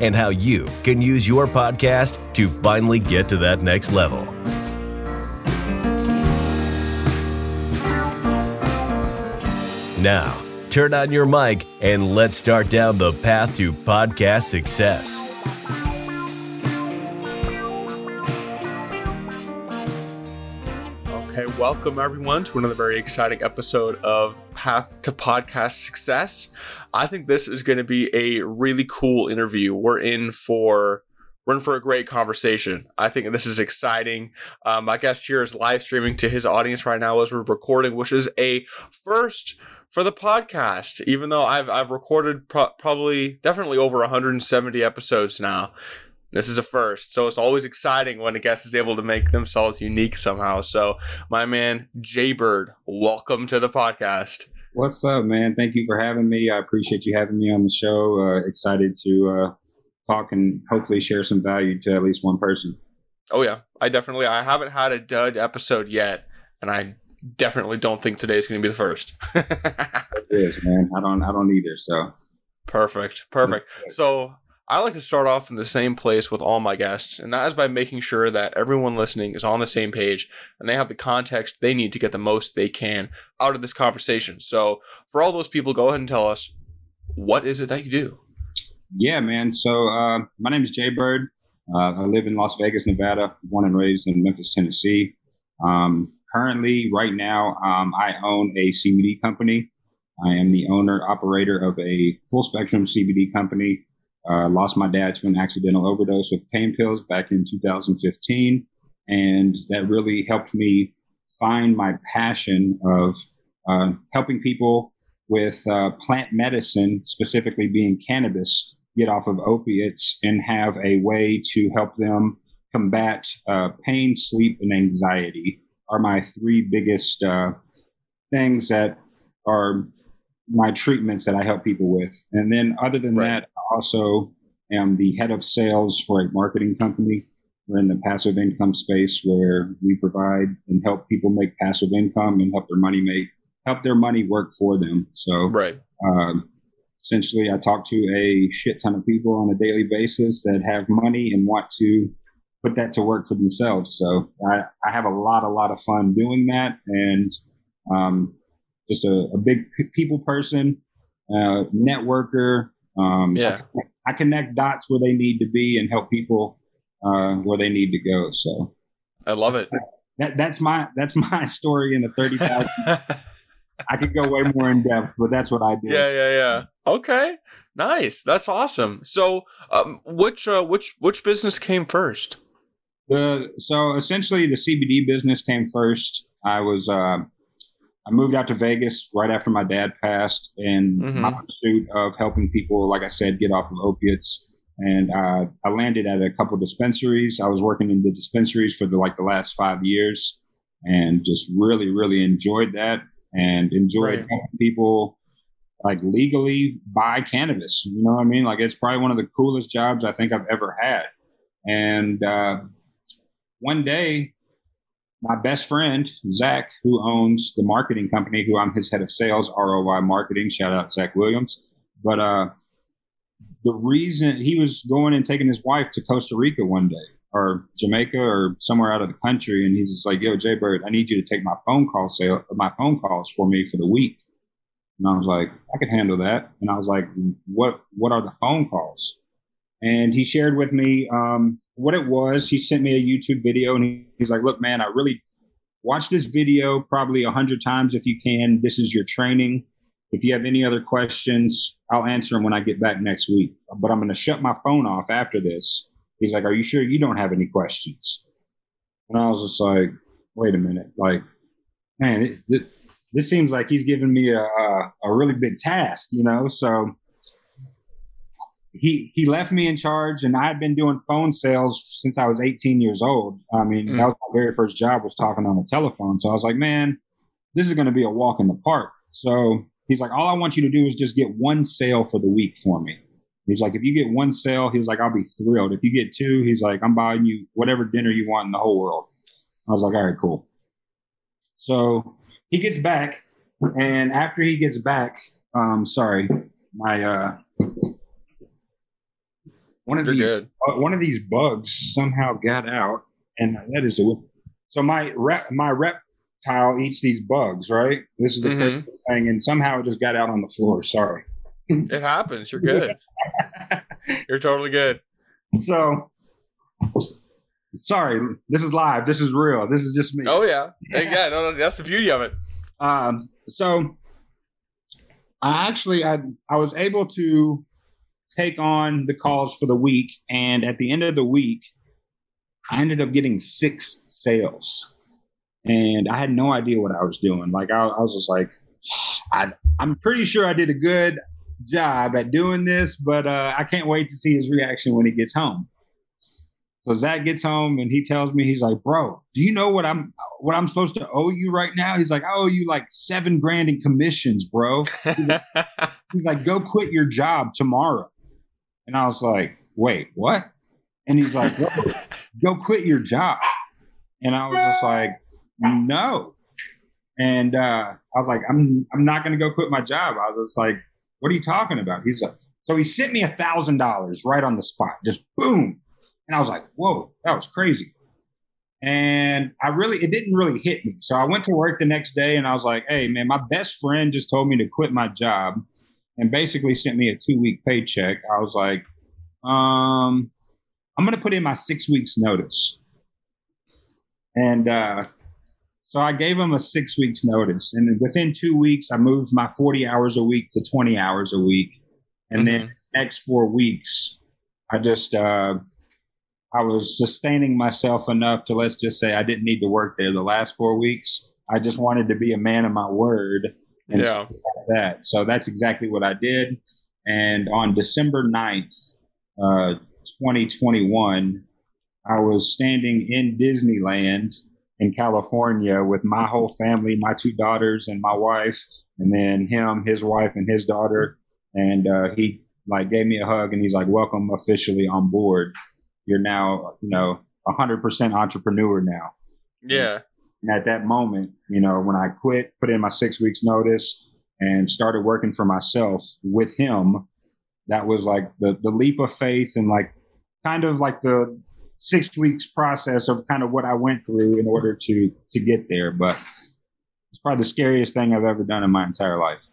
and how you can use your podcast to finally get to that next level. Now, turn on your mic and let's start down the path to podcast success. Welcome everyone to another very exciting episode of Path to Podcast Success. I think this is going to be a really cool interview. We're in for we're in for a great conversation. I think this is exciting. Um, my guest here is live streaming to his audience right now as we're recording, which is a first for the podcast. Even though I've I've recorded pro- probably definitely over 170 episodes now. This is a first, so it's always exciting when a guest is able to make themselves unique somehow. So, my man Jaybird, welcome to the podcast. What's up, man? Thank you for having me. I appreciate you having me on the show. Uh, excited to uh, talk and hopefully share some value to at least one person. Oh yeah, I definitely. I haven't had a dud episode yet, and I definitely don't think today is going to be the first. it is, man. I don't. I don't either. So perfect, perfect. So I like to start off in the same place with all my guests, and that is by making sure that everyone listening is on the same page and they have the context they need to get the most they can out of this conversation. So, for all those people, go ahead and tell us what is it that you do? Yeah, man. So, uh, my name is Jay Bird. Uh, I live in Las Vegas, Nevada, born and raised in Memphis, Tennessee. Um, currently, right now, um, I own a CBD company. I am the owner operator of a full spectrum CBD company uh, lost my dad to an accidental overdose of pain pills back in 2015. And that really helped me find my passion of uh, helping people with uh, plant medicine, specifically being cannabis, get off of opiates and have a way to help them combat uh, pain, sleep, and anxiety are my three biggest uh, things that are my treatments that I help people with. And then other than right. that, also am the head of sales for a marketing company. We're in the passive income space where we provide and help people make passive income and help their money make help their money work for them. So right. Um, essentially, I talk to a shit ton of people on a daily basis that have money and want to put that to work for themselves. So I, I have a lot, a lot of fun doing that, and um, just a, a big people person, uh, networker. Um, yeah, I, I, connect dots where they need to be and help people uh, where they need to go. So I love it. That, that's my that's my story in the thirty thousand. I could go way more in depth, but that's what I do. Yeah, yeah, yeah. Okay, nice. That's awesome. So, um, which uh, which which business came first? The so essentially the CBD business came first. I was uh, I moved out to Vegas right after my dad passed, and mm-hmm. my pursuit of helping people, like I said, get off of opiates. And uh, I landed at a couple dispensaries. I was working in the dispensaries for the like the last five years, and just really, really enjoyed that, and enjoyed right. helping people like legally buy cannabis. You know what I mean? Like it's probably one of the coolest jobs I think I've ever had. And uh, one day my best friend Zach, who owns the marketing company, who I'm his head of sales, ROI Marketing. Shout out Zach Williams. But uh, the reason he was going and taking his wife to Costa Rica one day, or Jamaica, or somewhere out of the country, and he's just like, "Yo, Jay Bird, I need you to take my phone call sale, my phone calls for me for the week." And I was like, "I could handle that." And I was like, "What? What are the phone calls?" And he shared with me um, what it was. He sent me a YouTube video and he, he's like, look, man, I really watch this video probably a hundred times if you can. This is your training. If you have any other questions, I'll answer them when I get back next week. But I'm going to shut my phone off after this. He's like, are you sure you don't have any questions? And I was just like, wait a minute. Like, man, it, it, this seems like he's giving me a, a, a really big task, you know? So he he left me in charge, and I had been doing phone sales since I was 18 years old. I mean, mm. that was my very first job was talking on the telephone. So I was like, man, this is going to be a walk in the park. So he's like, all I want you to do is just get one sale for the week for me. He's like, if you get one sale, he was like, I'll be thrilled. If you get two, he's like, I'm buying you whatever dinner you want in the whole world. I was like, all right, cool. So he gets back, and after he gets back, um, sorry, my uh, one of You're these uh, one of these bugs somehow got out, and that is so my rep my reptile eats these bugs, right? This is the mm-hmm. thing, and somehow it just got out on the floor. Sorry, it happens. You're good. You're totally good. So sorry, this is live. This is real. This is just me. Oh yeah, yeah. No, no, that's the beauty of it. Um, so I actually I I was able to take on the calls for the week. And at the end of the week, I ended up getting six sales. And I had no idea what I was doing. Like, I, I was just like, I, I'm pretty sure I did a good job at doing this, but uh, I can't wait to see his reaction when he gets home. So Zach gets home and he tells me he's like, "Bro, do you know what I'm what I'm supposed to owe you right now?" He's like, "I owe you like seven grand in commissions, bro." He's like, he's like "Go quit your job tomorrow." And I was like, wait, what? And he's like, go quit your job. And I was just like, no. And uh, I was like, I'm I'm not gonna go quit my job. I was just like, what are you talking about? He's like, so he sent me a thousand dollars right on the spot, just boom. And I was like, whoa, that was crazy. And I really, it didn't really hit me. So I went to work the next day and I was like, hey, man, my best friend just told me to quit my job and basically sent me a two week paycheck. I was like, um, I'm going to put in my six weeks notice. And uh, so I gave him a six weeks notice. And within two weeks, I moved my 40 hours a week to 20 hours a week. And mm-hmm. then next four weeks, I just, uh, I was sustaining myself enough to let's just say I didn't need to work there the last four weeks. I just wanted to be a man of my word and yeah. that. So that's exactly what I did. And on December 9th, uh, 2021, I was standing in Disneyland in California with my whole family, my two daughters and my wife, and then him, his wife, and his daughter. And uh, he like gave me a hug and he's like, "Welcome officially on board. You're now, you know, 100% entrepreneur now." Yeah. And at that moment, you know, when I quit, put in my six weeks notice and started working for myself with him, that was like the, the leap of faith and like kind of like the six weeks process of kind of what I went through in order to, to get there. But it's probably the scariest thing I've ever done in my entire life.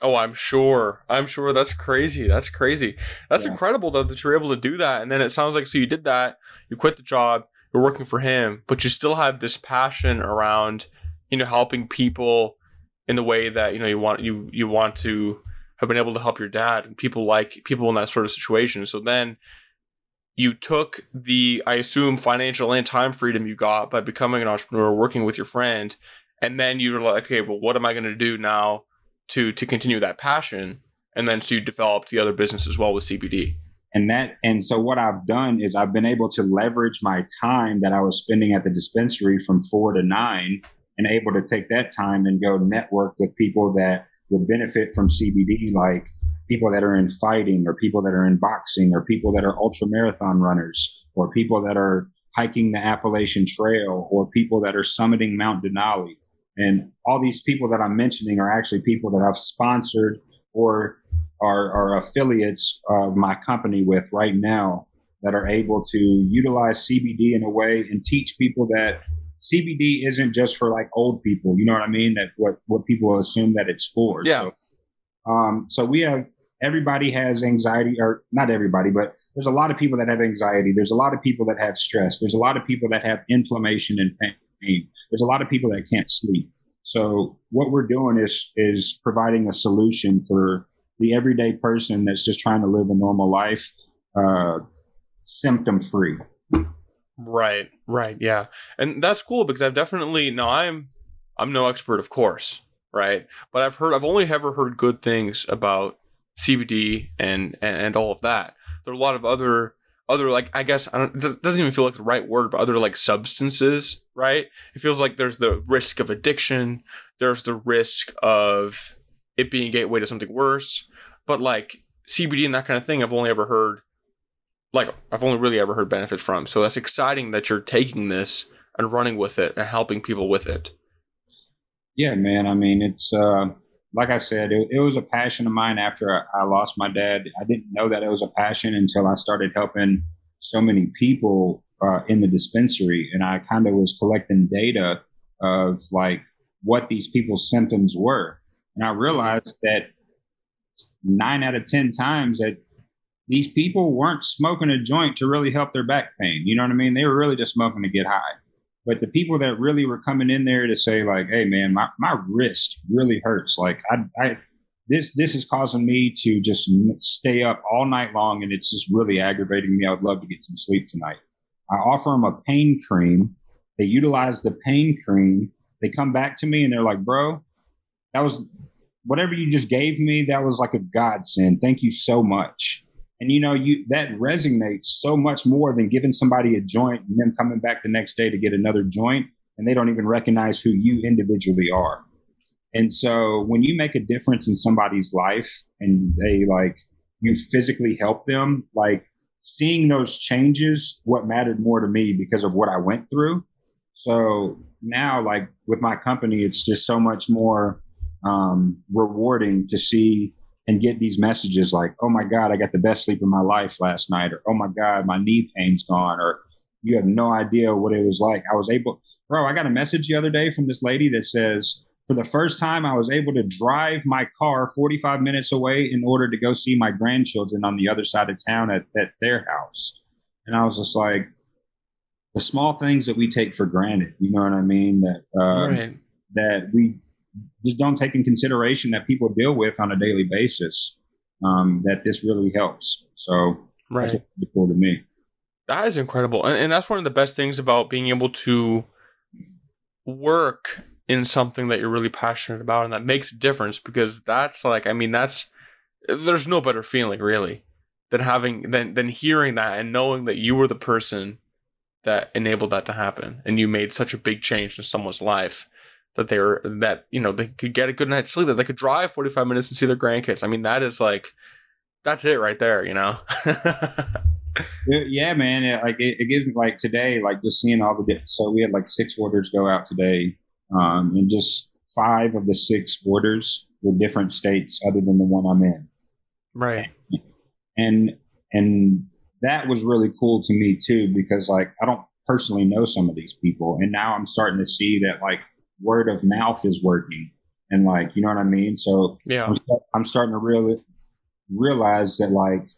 Oh, I'm sure. I'm sure that's crazy. That's crazy. That's yeah. incredible though that you're able to do that. And then it sounds like so you did that, you quit the job, you're working for him, but you still have this passion around, you know, helping people in the way that, you know, you want you you want to have been able to help your dad and people like people in that sort of situation. So then you took the I assume financial and time freedom you got by becoming an entrepreneur, working with your friend, and then you were like, okay, well, what am I going to do now to to continue that passion? And then so you developed the other business as well with CBD and that and so what i've done is i've been able to leverage my time that i was spending at the dispensary from four to nine and able to take that time and go network with people that would benefit from cbd like people that are in fighting or people that are in boxing or people that are ultra marathon runners or people that are hiking the appalachian trail or people that are summiting mount denali. And all these people that i'm mentioning are actually people that i've sponsored or are, are affiliates of my company with right now that are able to utilize CBD in a way and teach people that CBD isn't just for like old people. You know what I mean? That what what people assume that it's for. Yeah. So, um, so we have everybody has anxiety, or not everybody, but there's a lot of people that have anxiety. There's a lot of people that have stress. There's a lot of people that have inflammation and pain. There's a lot of people that can't sleep. So what we're doing is is providing a solution for the everyday person that's just trying to live a normal life, uh, symptom free. Right, right, yeah, and that's cool because I've definitely now I'm I'm no expert, of course, right, but I've heard I've only ever heard good things about CBD and and, and all of that. there are a lot of other other like I guess I don't, it doesn't even feel like the right word, but other like substances, right? It feels like there's the risk of addiction, there's the risk of it being gateway to something worse, but like CBD and that kind of thing, I've only ever heard like I've only really ever heard benefits from. So that's exciting that you're taking this and running with it and helping people with it. Yeah, man. I mean, it's uh, like I said, it, it was a passion of mine after I, lost my dad. I didn't know that it was a passion until I started helping so many people uh, in the dispensary, and I kind of was collecting data of like what these people's symptoms were, and I realized that nine out of ten times that these people weren't smoking a joint to really help their back pain. You know what I mean? They were really just smoking to get high. But the people that really were coming in there to say like, "Hey, man, my, my wrist really hurts. Like, I, I this this is causing me to just stay up all night long, and it's just really aggravating me. I would love to get some sleep tonight." I offer them a pain cream. They utilize the pain cream. They come back to me and they're like, "Bro, that was whatever you just gave me. That was like a godsend. Thank you so much." And you know, you that resonates so much more than giving somebody a joint and them coming back the next day to get another joint and they don't even recognize who you individually are. And so when you make a difference in somebody's life and they like you physically help them, like seeing those changes, what mattered more to me because of what I went through. So now, like with my company, it's just so much more um, rewarding to see and get these messages like, oh my God, I got the best sleep of my life last night, or oh my God, my knee pain's gone, or you have no idea what it was like. I was able, bro, I got a message the other day from this lady that says, for the first time, I was able to drive my car 45 minutes away in order to go see my grandchildren on the other side of town at, at their house. And I was just like, the small things that we take for granted, you know what I mean? That, uh, right. that we just don't take in consideration that people deal with on a daily basis. Um, that this really helps. So right. that's really cool to me. That is incredible, and, and that's one of the best things about being able to work in something that you're really passionate about, and that makes a difference. Because that's like, I mean, that's there's no better feeling really than having than than hearing that and knowing that you were the person that enabled that to happen, and you made such a big change in someone's life that they were that you know they could get a good night's sleep that they could drive 45 minutes and see their grandkids. I mean that is like that's it right there you know? Yeah man it, like it, it, gives me like today like just seeing all the so we had like six orders go out today um and just five of the six orders were different states other than the one i'm in. Right. And and that was really cool to me too because like i don't personally know some of these people and now i'm starting to see that like word of mouth is working. And like you know what i mean? So yeah. I'm, I'm starting to really realize that like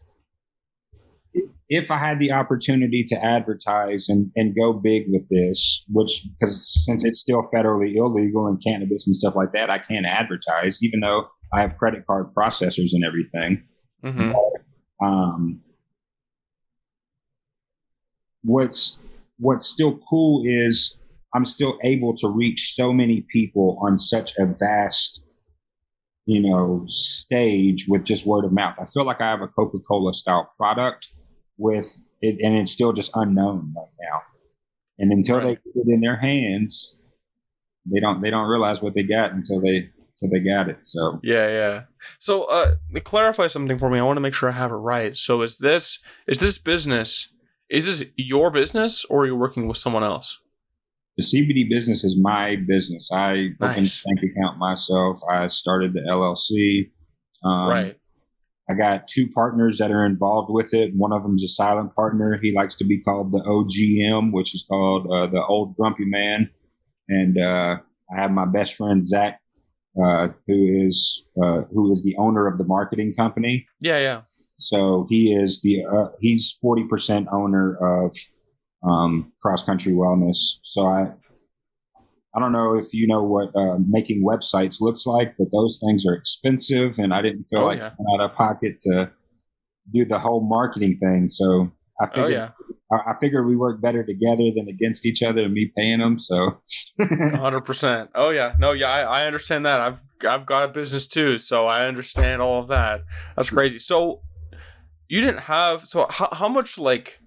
if i had the opportunity to advertise and, and go big with this which because since it's still federally illegal in cannabis and stuff like that i can't advertise even though i have credit card processors and everything. Mm-hmm. um, what's what's still cool is I'm still able to reach so many people on such a vast, you know, stage with just word of mouth. I feel like I have a Coca Cola style product with it, and it's still just unknown right now. And until right. they get it in their hands, they don't they don't realize what they got until they until they got it. So yeah, yeah. So uh, clarify something for me. I want to make sure I have it right. So is this is this business? Is this your business, or are you working with someone else? The CBD business is my business. I nice. opened a bank account myself. I started the LLC. Um, right. I got two partners that are involved with it. One of them is a silent partner. He likes to be called the OGM, which is called uh, the Old Grumpy Man. And uh, I have my best friend Zach, uh, who is uh, who is the owner of the marketing company. Yeah, yeah. So he is the uh, he's forty percent owner of um, cross country wellness. So I, I don't know if you know what uh, making websites looks like, but those things are expensive, and I didn't feel oh, like yeah. out of pocket to do the whole marketing thing. So I oh, figured, oh, yeah. I, I figured we work better together than against each other, and me paying them. So, hundred percent. Oh yeah, no, yeah, I, I understand that. I've I've got a business too, so I understand all of that. That's crazy. So you didn't have so how, how much like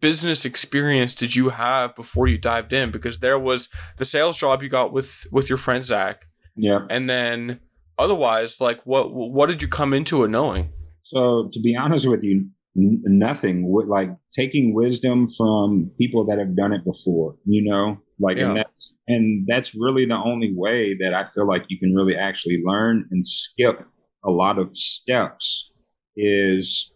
business experience did you have before you dived in? Because there was the sales job you got with with your friend zach. Yeah. And then otherwise like what what did you come into it knowing? So to be honest with you n- nothing. Like taking wisdom from people that have done it before you know? Like yeah. and that's and that's really the only way that i feel like you can really actually learn and skip a lot of steps is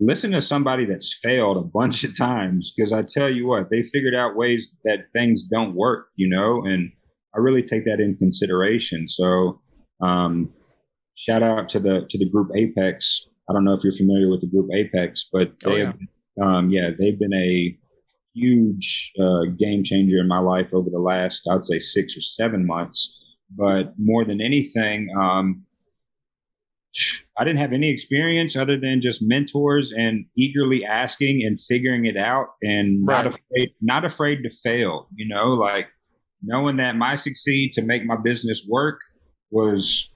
listen to somebody that's failed a bunch of times because I tell you what, they figured out ways that things don't work, you know, and I really take that in consideration. So, um, shout out to the to the group Apex. I don't know if you're familiar with the group Apex, but oh, they, oh, yeah. um, yeah, they've been a huge uh, game changer in my life over the last, I'd say, six or seven months. But more than anything, um, I didn't have any experience other than just mentors and eagerly asking and figuring it out and right. not afraid not afraid to fail, you know, like knowing that my succeed to make my business work was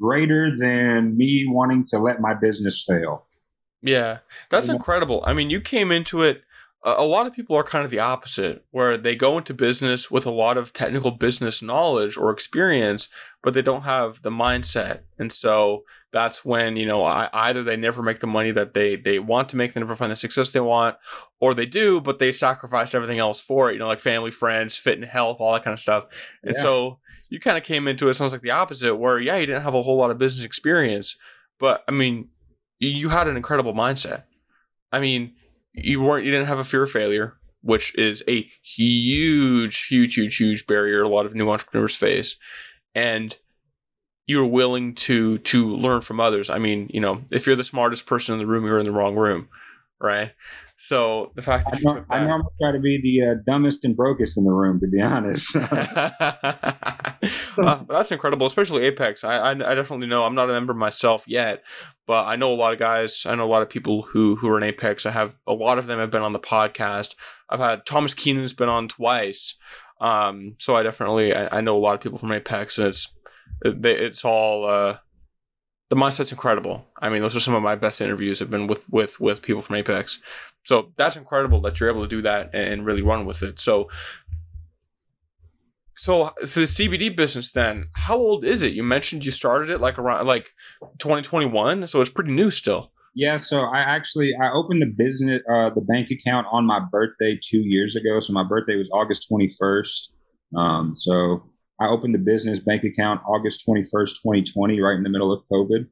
greater than me wanting to let my business fail. Yeah. That's incredible. I mean, you came into it a lot of people are kind of the opposite, where they go into business with a lot of technical business knowledge or experience, but they don't have the mindset. And so that's when, you know, either they never make the money that they, they want to make, they never find the success they want, or they do, but they sacrifice everything else for it, you know, like family, friends, fit and health, all that kind of stuff. And yeah. so you kind of came into it, sounds like the opposite, where, yeah, you didn't have a whole lot of business experience, but I mean, you had an incredible mindset. I mean, you weren't you didn't have a fear of failure, which is a huge, huge, huge, huge barrier a lot of new entrepreneurs face. And you're willing to to learn from others. I mean, you know, if you're the smartest person in the room, you're in the wrong room, right? So the fact that I, I normally try to be the uh, dumbest and brokest in the room, to be honest. uh, that's incredible, especially Apex. I, I, I definitely know. I'm not a member myself yet, but I know a lot of guys. I know a lot of people who who are in Apex. I have a lot of them have been on the podcast. I've had Thomas Keenan's been on twice. Um, so I definitely I, I know a lot of people from Apex, and it's it, it's all uh, the mindset's incredible. I mean, those are some of my best interviews have been with with with people from Apex. So that's incredible that you're able to do that and really run with it. So, so, so the CBD business then, how old is it? You mentioned you started it like around like 2021, so it's pretty new still. Yeah, so I actually I opened the business uh, the bank account on my birthday two years ago. So my birthday was August 21st. Um, so I opened the business bank account August 21st, 2020, right in the middle of COVID.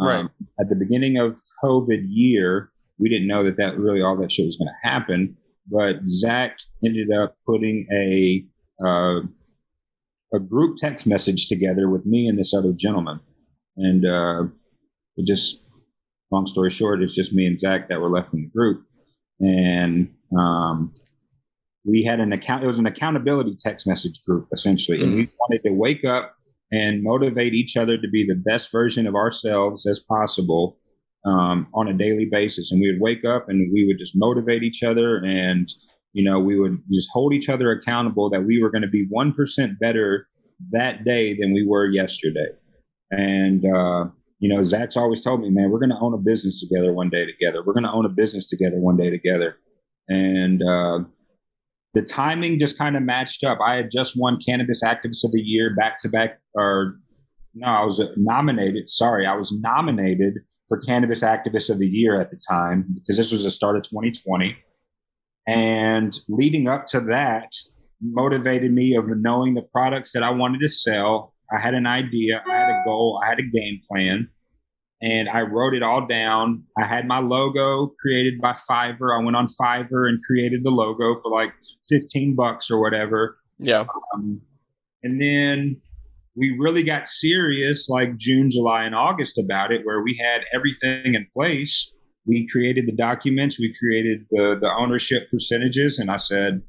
Um, right. At the beginning of COVID year, we didn't know that that really all that shit was going to happen. But Zach ended up putting a uh, a group text message together with me and this other gentleman, and uh, it just long story short, it's just me and Zach that were left in the group, and um, we had an account. It was an accountability text message group essentially, and we mm. wanted to wake up and motivate each other to be the best version of ourselves as possible um, on a daily basis. And we would wake up and we would just motivate each other and, you know, we would just hold each other accountable that we were going to be 1% better that day than we were yesterday. And, uh, you know, Zach's always told me, man, we're going to own a business together one day together. We're going to own a business together one day together. And, uh, the timing just kind of matched up. I had just won Cannabis Activist of the Year back to back, or no, I was nominated. Sorry, I was nominated for Cannabis Activist of the Year at the time because this was the start of 2020. And leading up to that motivated me of knowing the products that I wanted to sell. I had an idea, I had a goal, I had a game plan, and I wrote it all down. I had my logo created by Fiverr. I went on Fiverr and created the logo for like 15 bucks or whatever. Yeah. Um, and then we really got serious like June, July, and August about it, where we had everything in place. We created the documents, we created the the ownership percentages, and I said,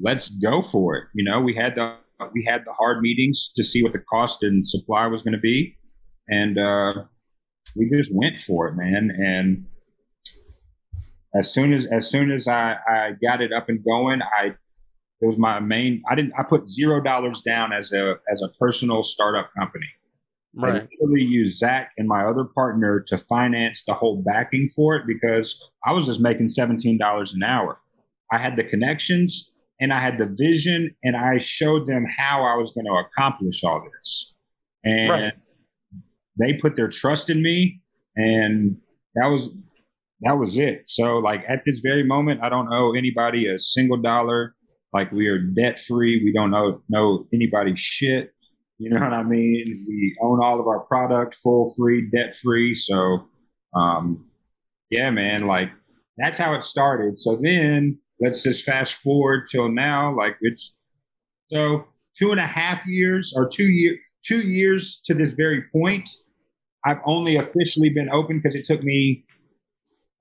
"Let's go for it." You know, we had the we had the hard meetings to see what the cost and supply was going to be, and uh, we just went for it, man. And as soon as as soon as I, I got it up and going, I it was my main. I didn't. I put zero dollars down as a as a personal startup company. Right. I literally used Zach and my other partner to finance the whole backing for it because I was just making $17 an hour. I had the connections and I had the vision and I showed them how I was going to accomplish all this. And right. They put their trust in me and that was that was it. So like at this very moment I don't owe anybody a single dollar. Like we are debt free. We don't owe know anybody shit. You know what I mean? We own all of our product full free, debt free. So um yeah, man, like that's how it started. So then let's just fast forward till now. Like it's so two and a half years or two year two years to this very point. I've only officially been open because it took me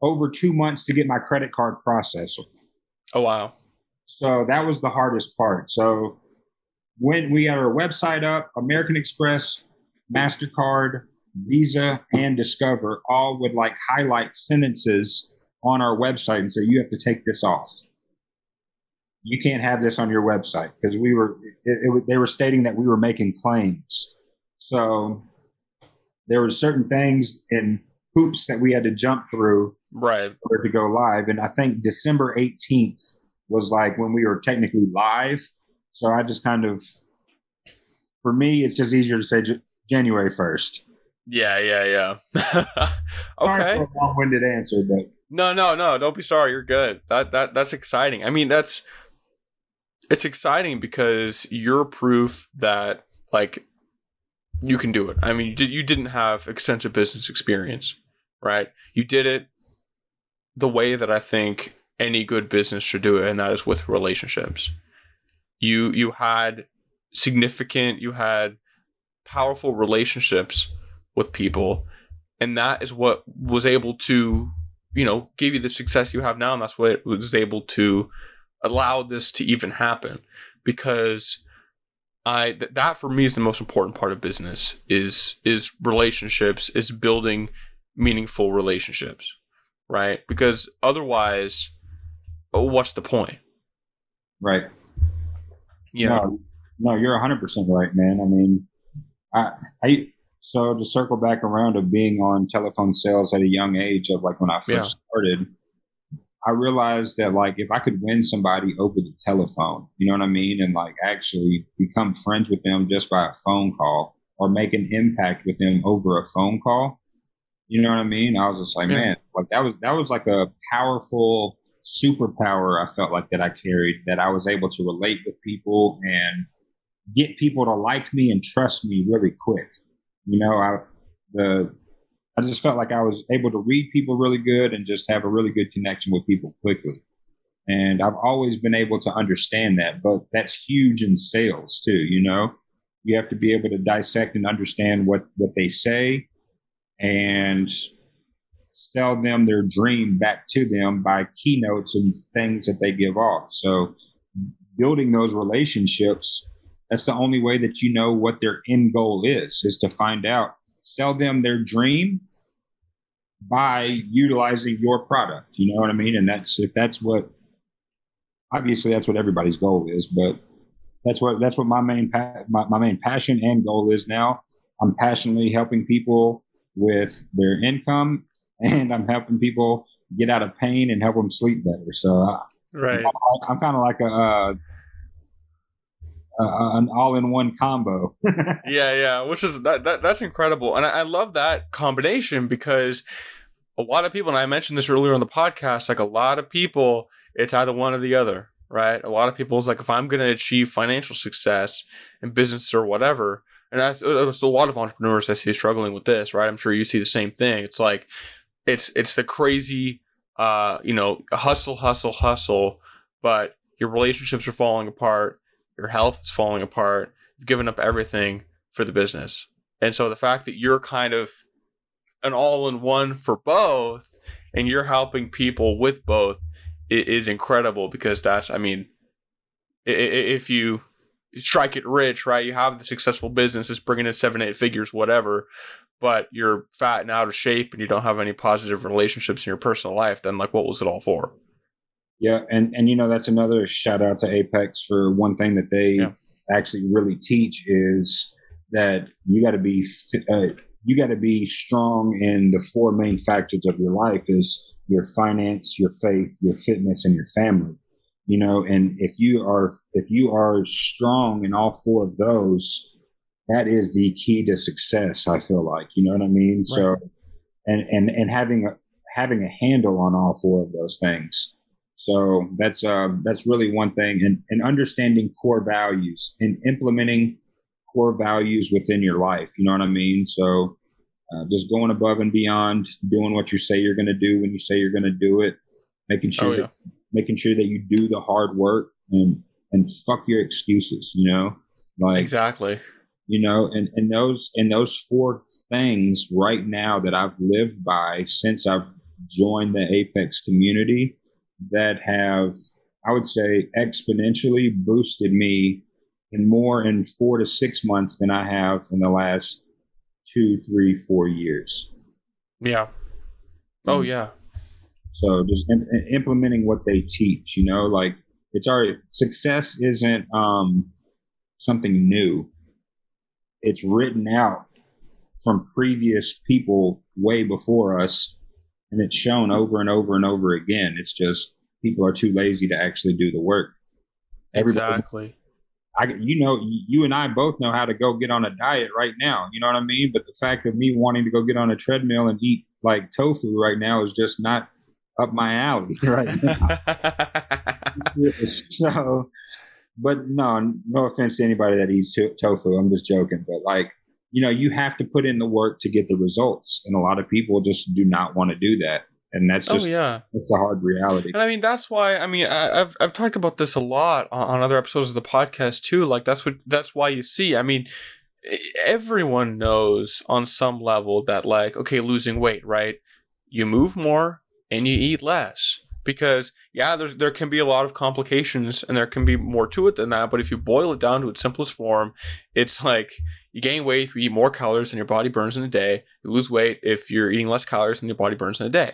over two months to get my credit card processor. Oh wow! So that was the hardest part. So when we had our website up, American Express, Mastercard, Visa, and Discover all would like highlight sentences on our website and say, you have to take this off. You can't have this on your website because we were, it, it, they were stating that we were making claims. So there were certain things and hoops that we had to jump through right for it to go live. And I think December 18th was like when we were technically live. So I just kind of, for me, it's just easier to say J- January 1st. Yeah, yeah, yeah. okay. long-winded answer, but no, no, no. Don't be sorry. You're good. That that that's exciting. I mean, that's it's exciting because you're proof that like you can do it. I mean, you, did, you didn't have extensive business experience, right? You did it the way that I think any good business should do it, and that is with relationships. You you had significant, you had powerful relationships with people, and that is what was able to you know, gave you the success you have now, and that's what was able to allow this to even happen. Because I th- that for me is the most important part of business is is relationships, is building meaningful relationships, right? Because otherwise, oh, what's the point? Right. Yeah. No, no, you're 100 percent right, man. I mean, I I so to circle back around of being on telephone sales at a young age of like when I first yeah. started, I realized that like if I could win somebody over the telephone, you know what I mean, and like actually become friends with them just by a phone call or make an impact with them over a phone call, you know what I mean? I was just like, yeah. man, like that was that was like a powerful superpower I felt like that I carried that I was able to relate with people and get people to like me and trust me really quick. You know, I the I just felt like I was able to read people really good and just have a really good connection with people quickly. And I've always been able to understand that, but that's huge in sales too, you know. You have to be able to dissect and understand what what they say and sell them their dream back to them by keynotes and things that they give off. So building those relationships that's the only way that you know what their end goal is, is to find out, sell them their dream by utilizing your product. You know what I mean? And that's if that's what obviously that's what everybody's goal is, but that's what that's what my main pa- my, my main passion and goal is now. I'm passionately helping people with their income and I'm helping people get out of pain and help them sleep better. So uh, right. I'm, I'm kind of like a, uh, uh, an all-in-one combo. yeah, yeah, which is that, that that's incredible, and I, I, love that combination because a lot of people, and I mentioned this earlier on the podcast, like a lot of people, it's either one or the other, right? A lot of people is like, if I'm going to achieve financial success in business or whatever, and that's, that's a lot of entrepreneurs I see struggling with this, right? I'm sure you see the same thing. It's like, it's it's the crazy, uh, you know, hustle, hustle, hustle, but your relationships are falling apart your health is falling apart, you've given up everything for the business. And so the fact that you're kind of an all in one for both and you're helping people with both is incredible because that's, I mean, if you strike it rich, right? You have the successful business, it's bringing in seven, eight figures, whatever, but you're fat and out of shape and you don't have any positive relationships in your personal life, then like what was it all for? Yeah, and and you know that's another shout out to Apex for one thing that they yeah. actually really teach is that you got to be uh, you got to be strong in the four main factors of your life is your finance, your faith, your fitness, and your family. You know, and if you are if you are strong in all four of those, that is the key to success. I feel like you know what I mean. Right. So, and and and having a having a handle on all four of those things. So that's uh, that's really one thing, and and understanding core values and implementing core values within your life. You know what I mean? So uh, just going above and beyond, doing what you say you're going to do when you say you're going to do it, making sure oh, yeah. that making sure that you do the hard work and and fuck your excuses. You know, like exactly. You know, and and those and those four things right now that I've lived by since I've joined the Apex community that have I would say exponentially boosted me in more in four to six months than I have in the last two, three, four years. Yeah. Oh yeah. So just in, implementing what they teach, you know, like it's our success isn't um, something new. It's written out from previous people way before us, and it's shown over and over and over again. It's just people are too lazy to actually do the work. Everybody, exactly. I, you know, you and I both know how to go get on a diet right now. You know what I mean? But the fact of me wanting to go get on a treadmill and eat like tofu right now is just not up my alley right now. so, but no, no offense to anybody that eats tofu. I'm just joking. But like, you know, you have to put in the work to get the results, and a lot of people just do not want to do that. And that's oh, just oh, yeah. it's a hard reality. And i mean that's why i mean I, have i've talked about this a lot on, on other episodes of the podcast too. Like that's what that's why you see i mean everyone knows on some level that like okay losing weight right? You move more and you eat less because yeah there's there can be a lot of complications and there can be more to it than that but if you boil it down to its simplest form it's like you gain weight if you eat more calories than your body burns in a day you lose weight if you're eating less calories than your body burns in a day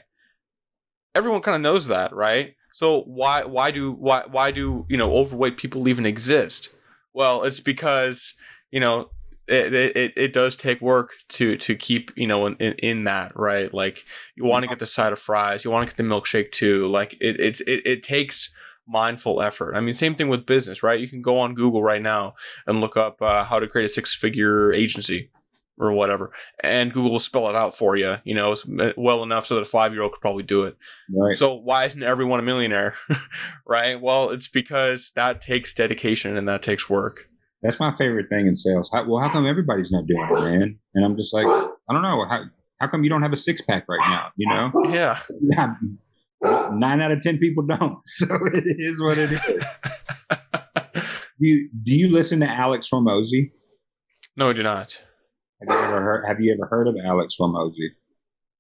everyone kind of knows that, right? So why why do why why do you know overweight people even exist? Well, it's because you know it, it, it does take work to to keep you know in, in that right like you want to get the side of fries you want to get the milkshake too like it it's it, it takes mindful effort i mean same thing with business right you can go on google right now and look up uh, how to create a six figure agency or whatever, and Google will spell it out for you. You know, well enough so that a five year old could probably do it. Right. So why isn't everyone a millionaire? right. Well, it's because that takes dedication and that takes work. That's my favorite thing in sales. How, well, how come everybody's not doing it, man? And I'm just like, I don't know. How, how come you don't have a six pack right now? You know? Yeah. Nine out of ten people don't. So it is what it is. do you do you listen to Alex Hormozi? No, I do not. Have you ever heard? Have you ever heard of Alex Hormozi?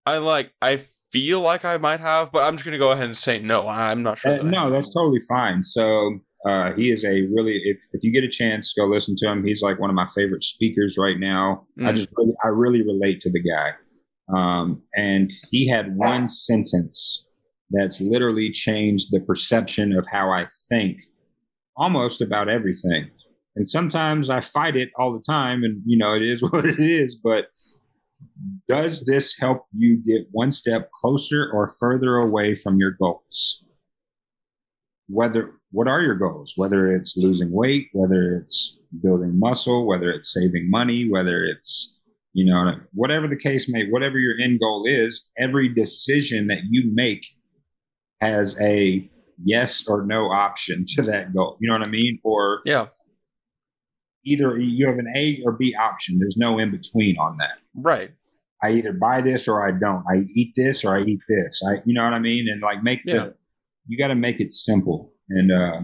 I like. I feel like I might have, but I'm just gonna go ahead and say no. I'm not sure. Uh, that no, that's totally fine. So uh, he is a really. If if you get a chance, go listen to him. He's like one of my favorite speakers right now. Mm. I just really, I really relate to the guy. Um, and he had one sentence that's literally changed the perception of how I think almost about everything and sometimes I fight it all the time, and you know it is what it is. But does this help you get one step closer or further away from your goals? Whether what are your goals? Whether it's losing weight, whether it's building muscle, whether it's saving money, whether it's you know whatever the case may, whatever your end goal is, every decision that you make has a yes or no option to that goal. You know what I mean? Or yeah, either you have an A or B option. There's no in between on that. Right. I either buy this or I don't. I eat this or I eat this. I, you know what I mean? And like make yeah. the, you got to make it simple. And uh,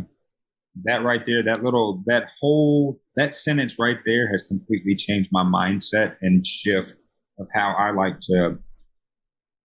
that right there, that little, that whole, that sentence right there has completely changed my mindset and shift of how I like to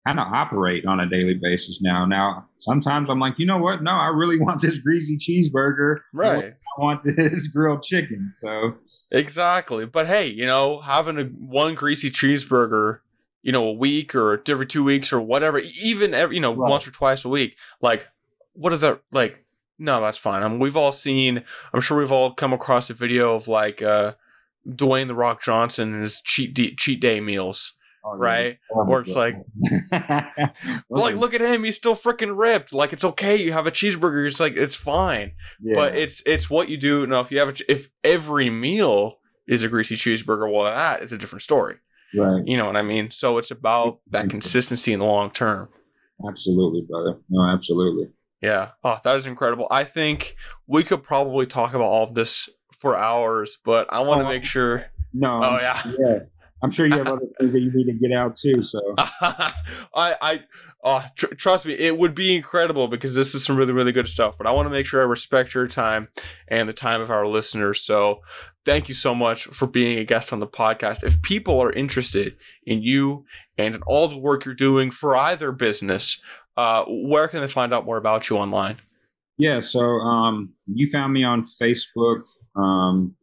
kind of operate on a daily basis now. Now, sometimes I'm like, you know what? No, I really want this greasy cheeseburger. Right. I want this grilled chicken. So exactly. But hey, you know, having a one greasy cheeseburger, you know, a week or every two weeks or whatever, even every, you know, right. once or twice a week, like, what is that like? No, that's fine. I mean, we've all seen. I'm sure we've all come across a video of like. uh Dwayne the Rock Johnson and his cheat de- cheat day meals, Oh, right? Oh, Or it's like, like, look at him, he's still freaking ripped. Like it's okay, you have a cheeseburger. It's like it's fine, yeah. but it's it's what you do. Now, if you have a, if every meal is a greasy cheeseburger, well, that is a different story. right. You know what I mean? So it's about that consistency in the long term. Absolutely, brother. No, absolutely. Yeah. Oh, that is incredible. I think we could probably talk about all of this for hours, but I want to Oh. make sure. No. Oh, I'm- yeah. Yeah. I'm sure you have other things that you need to get out too. So I, I, oh, tr- trust me, it would be incredible because this is some really, really good stuff. But I want to make sure I respect your time and the time of our listeners. So, thank you so much for being a guest on the podcast. If people are interested in you and in all the work you're doing for either business, uh, where can they find out more about you online? yeah. So um, you found me on Facebook. Um,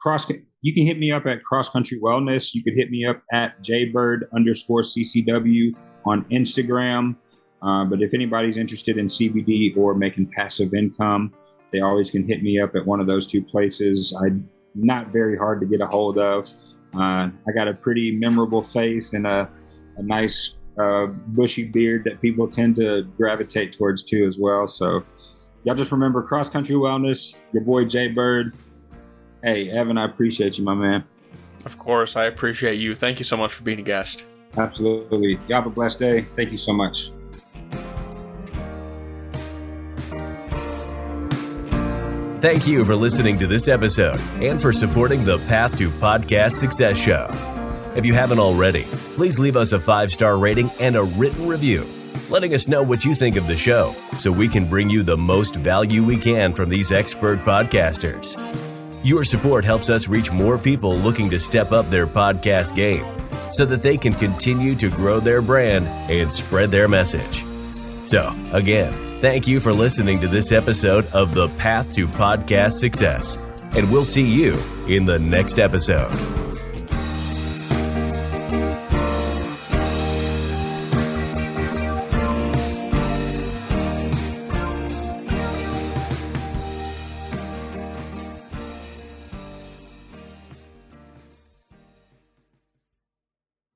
cross. You can hit me up at Cross Country Wellness. You could hit me up at jaybird underscore ccw on Instagram. Uh, but if anybody's interested in CBD or making passive income, they always can hit me up at one of those two places. I'm not very hard to get a hold of. Uh, I got a pretty memorable face and a, a nice uh, bushy beard that people tend to gravitate towards too as well. So y'all just remember Cross Country Wellness, your boy Jay Bird. Hey, Evan, I appreciate you, my man. Of course, I appreciate you. Thank you so much for being a guest. Absolutely. Y'all have a blessed day. Thank you so much. Thank you for listening to this episode and for supporting the Path to Podcast Success Show. If you haven't already, please leave us a five star rating and a written review, letting us know what you think of the show so we can bring you the most value we can from these expert podcasters. Your support helps us reach more people looking to step up their podcast game so that they can continue to grow their brand and spread their message. So, again, thank you for listening to this episode of The Path to Podcast Success, and we'll see you in the next episode.